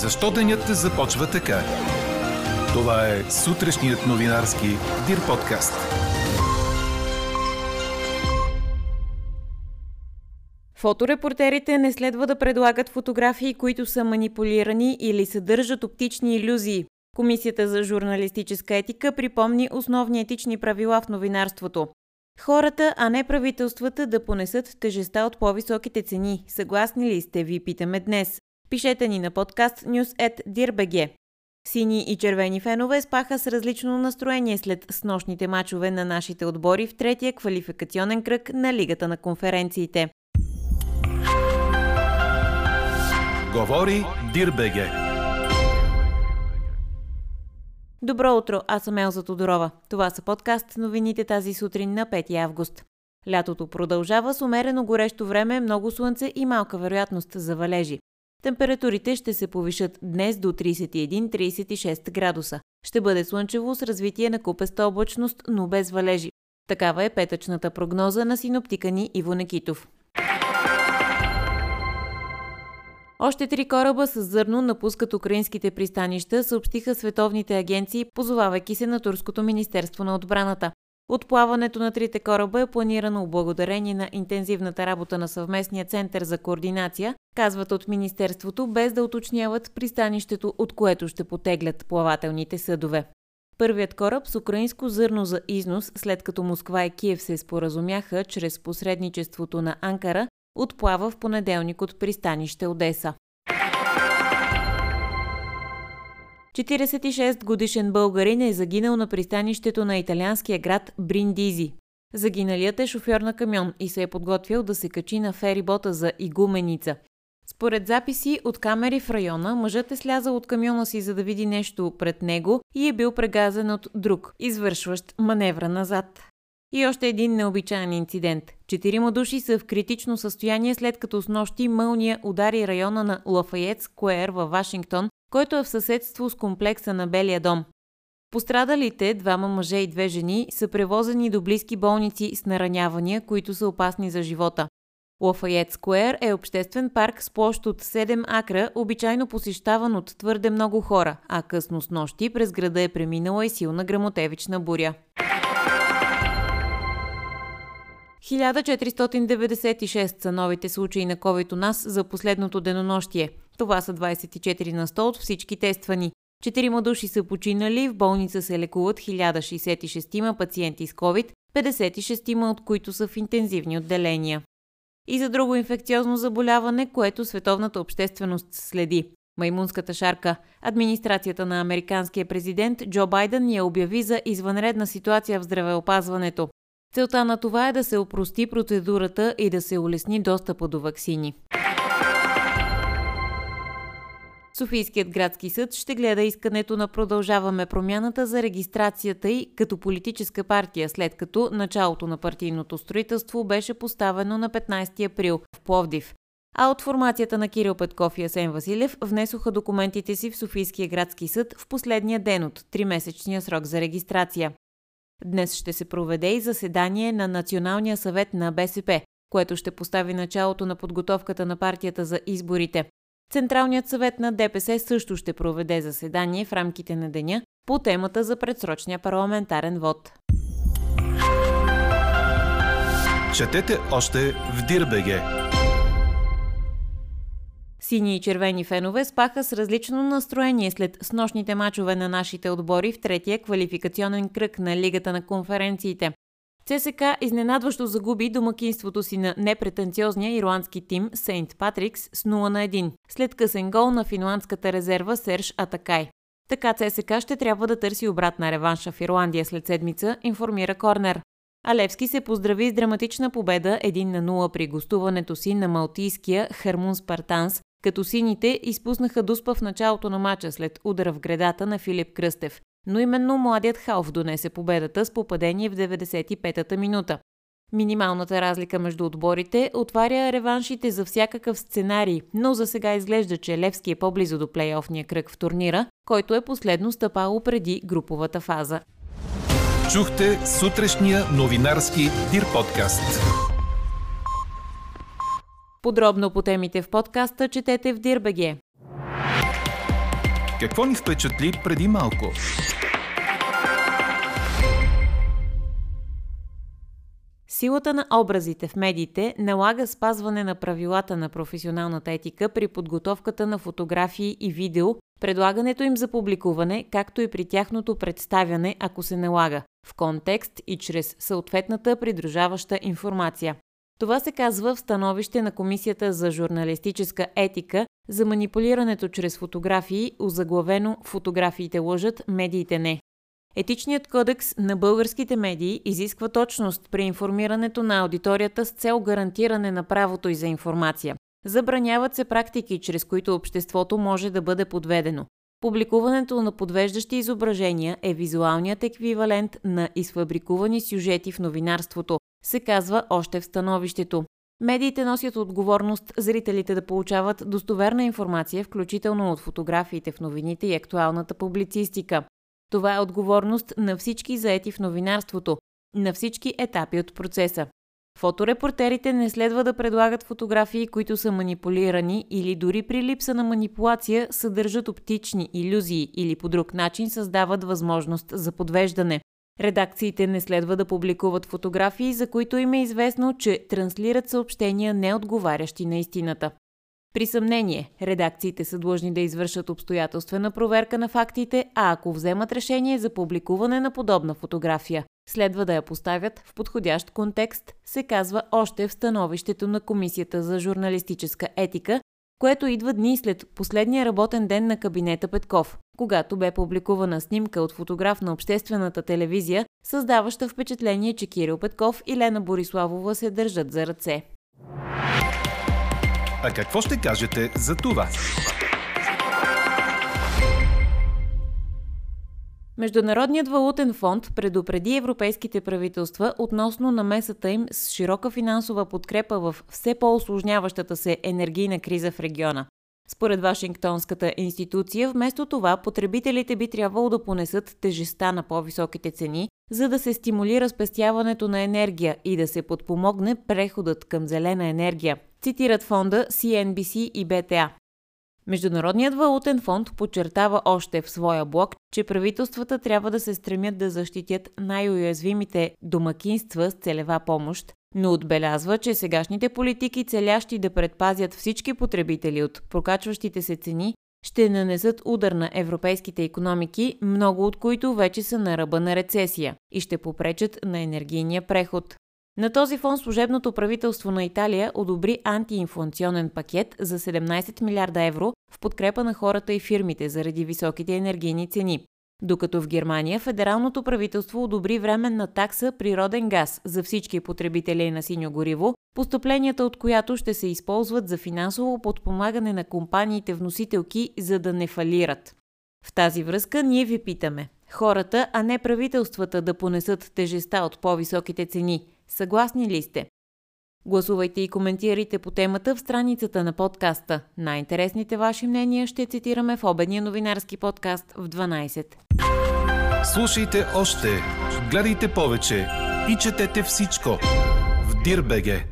Защо денят започва така? Това е сутрешният новинарски Дир подкаст. Фоторепортерите не следва да предлагат фотографии, които са манипулирани или съдържат оптични иллюзии. Комисията за журналистическа етика припомни основни етични правила в новинарството. Хората, а не правителствата да понесат тежеста от по-високите цени. Съгласни ли сте, ви питаме днес. Пишете ни на подкаст news.dirbg. Сини и червени фенове спаха с различно настроение след снощните мачове на нашите отбори в третия квалификационен кръг на Лигата на конференциите. Говори Дирбеге. Добро утро, аз съм Елза Тодорова. Това са подкаст новините тази сутрин на 5 август. Лятото продължава с умерено горещо време, много слънце и малка вероятност за валежи. Температурите ще се повишат днес до 31-36 градуса. Ще бъде слънчево с развитие на купеста облачност, но без валежи. Такава е петъчната прогноза на синоптика ни Иво Некитов. Още три кораба с зърно напускат украинските пристанища, съобщиха световните агенции, позовавайки се на Турското министерство на отбраната. Отплаването на трите кораба е планирано благодарение на интензивната работа на съвместния център за координация, казват от Министерството, без да уточняват пристанището, от което ще потеглят плавателните съдове. Първият кораб с украинско зърно за износ, след като Москва и Киев се споразумяха чрез посредничеството на Анкара, отплава в понеделник от пристанище Одеса. 46 годишен българин е загинал на пристанището на италианския град Бриндизи. Загиналият е шофьор на камион и се е подготвил да се качи на ферибота за Игуменица. Според записи от камери в района, мъжът е слязал от камиона си за да види нещо пред него и е бил прегазен от друг, извършващ маневра назад. И още един необичайен инцидент. Четирима души са в критично състояние след като с нощи мълния удари района на Лафайет Скуер във Вашингтон, който е в съседство с комплекса на Белия дом. Пострадалите, двама мъже и две жени, са превозени до близки болници с наранявания, които са опасни за живота. Лафайет Скуер е обществен парк с площ от 7 акра, обичайно посещаван от твърде много хора, а късно с нощи през града е преминала и силна грамотевична буря. 1496 са новите случаи на COVID у нас за последното денонощие. Това са 24 на 100 от всички тествани. Четирима души са починали, в болница се лекуват 1066 пациенти с COVID, 56 от които са в интензивни отделения. И за друго инфекциозно заболяване, което световната общественост следи. Маймунската шарка. Администрацията на американския президент Джо Байден я обяви за извънредна ситуация в здравеопазването. Целта на това е да се опрости процедурата и да се улесни достъпа до ваксини. Софийският градски съд ще гледа искането на Продължаваме промяната за регистрацията й като политическа партия, след като началото на партийното строителство беше поставено на 15 април в Пловдив. А от формацията на Кирил Петков и Асен Василев внесоха документите си в Софийския градски съд в последния ден от 3-месечния срок за регистрация. Днес ще се проведе и заседание на Националния съвет на БСП, което ще постави началото на подготовката на партията за изборите. Централният съвет на ДПС също ще проведе заседание в рамките на деня по темата за предсрочния парламентарен вод. Четете още в Дирбеге! Сини и червени фенове спаха с различно настроение след снощните мачове на нашите отбори в третия квалификационен кръг на Лигата на конференциите. ЦСК изненадващо загуби домакинството си на непретенциозния ирландски тим Сейнт Патрикс с 0 на 1, след късен гол на финландската резерва Серж Атакай. Така ЦСК ще трябва да търси обратна реванша в Ирландия след седмица, информира Корнер. Алевски се поздрави с драматична победа 1 на 0 при гостуването си на малтийския Хермун Спартанс, като сините изпуснаха дуспа в началото на мача след удара в гредата на Филип Кръстев. Но именно младият Халф донесе победата с попадение в 95-та минута. Минималната разлика между отборите отваря реваншите за всякакъв сценарий, но за сега изглежда, че Левски е по-близо до плейофния кръг в турнира, който е последно стъпало преди груповата фаза. Чухте сутрешния новинарски Дир подкаст. Подробно по темите в подкаста четете в Дирбеге. Какво ни впечатли преди малко? Силата на образите в медиите налага спазване на правилата на професионалната етика при подготовката на фотографии и видео, предлагането им за публикуване, както и при тяхното представяне, ако се налага, в контекст и чрез съответната придружаваща информация. Това се казва в становище на Комисията за журналистическа етика за манипулирането чрез фотографии, озаглавено «Фотографиите лъжат, медиите не». Етичният кодекс на българските медии изисква точност при информирането на аудиторията с цел гарантиране на правото и за информация. Забраняват се практики, чрез които обществото може да бъде подведено. Публикуването на подвеждащи изображения е визуалният еквивалент на изфабрикувани сюжети в новинарството, се казва още в становището. Медиите носят отговорност зрителите да получават достоверна информация, включително от фотографиите в новините и актуалната публицистика. Това е отговорност на всички заети в новинарството, на всички етапи от процеса. Фоторепортерите не следва да предлагат фотографии, които са манипулирани или дори при липса на манипулация съдържат оптични иллюзии или по друг начин създават възможност за подвеждане. Редакциите не следва да публикуват фотографии, за които им е известно, че транслират съобщения неотговарящи на истината. При съмнение, редакциите са длъжни да извършат обстоятелствена проверка на фактите, а ако вземат решение за публикуване на подобна фотография, следва да я поставят в подходящ контекст, се казва още в становището на Комисията за журналистическа етика, което идва дни след последния работен ден на кабинета Петков, когато бе публикувана снимка от фотограф на обществената телевизия, създаваща впечатление, че Кирил Петков и Лена Бориславова се държат за ръце. А какво ще кажете за това? Международният валутен фонд предупреди европейските правителства относно намесата им с широка финансова подкрепа в все по-осложняващата се енергийна криза в региона. Според Вашингтонската институция, вместо това потребителите би трябвало да понесат тежеста на по-високите цени, за да се стимулира спестяването на енергия и да се подпомогне преходът към зелена енергия, цитират фонда CNBC и BTA. Международният валутен фонд подчертава още в своя блог, че правителствата трябва да се стремят да защитят най-уязвимите домакинства с целева помощ, но отбелязва, че сегашните политики, целящи да предпазят всички потребители от прокачващите се цени, ще нанесат удар на европейските економики, много от които вече са на ръба на рецесия и ще попречат на енергийния преход. На този фон служебното правителство на Италия одобри антиинфлационен пакет за 17 милиарда евро в подкрепа на хората и фирмите заради високите енергийни цени. Докато в Германия федералното правителство одобри временна такса природен газ за всички потребители на синьо гориво, постъпленията от която ще се използват за финансово подпомагане на компаниите вносителки, за да не фалират. В тази връзка ние ви питаме – хората, а не правителствата да понесат тежеста от по-високите цени – Съгласни ли сте? Гласувайте и коментирайте по темата в страницата на подкаста. Най-интересните ваши мнения ще цитираме в обедния новинарски подкаст в 12. Слушайте още, гледайте повече и четете всичко в Дирбеге.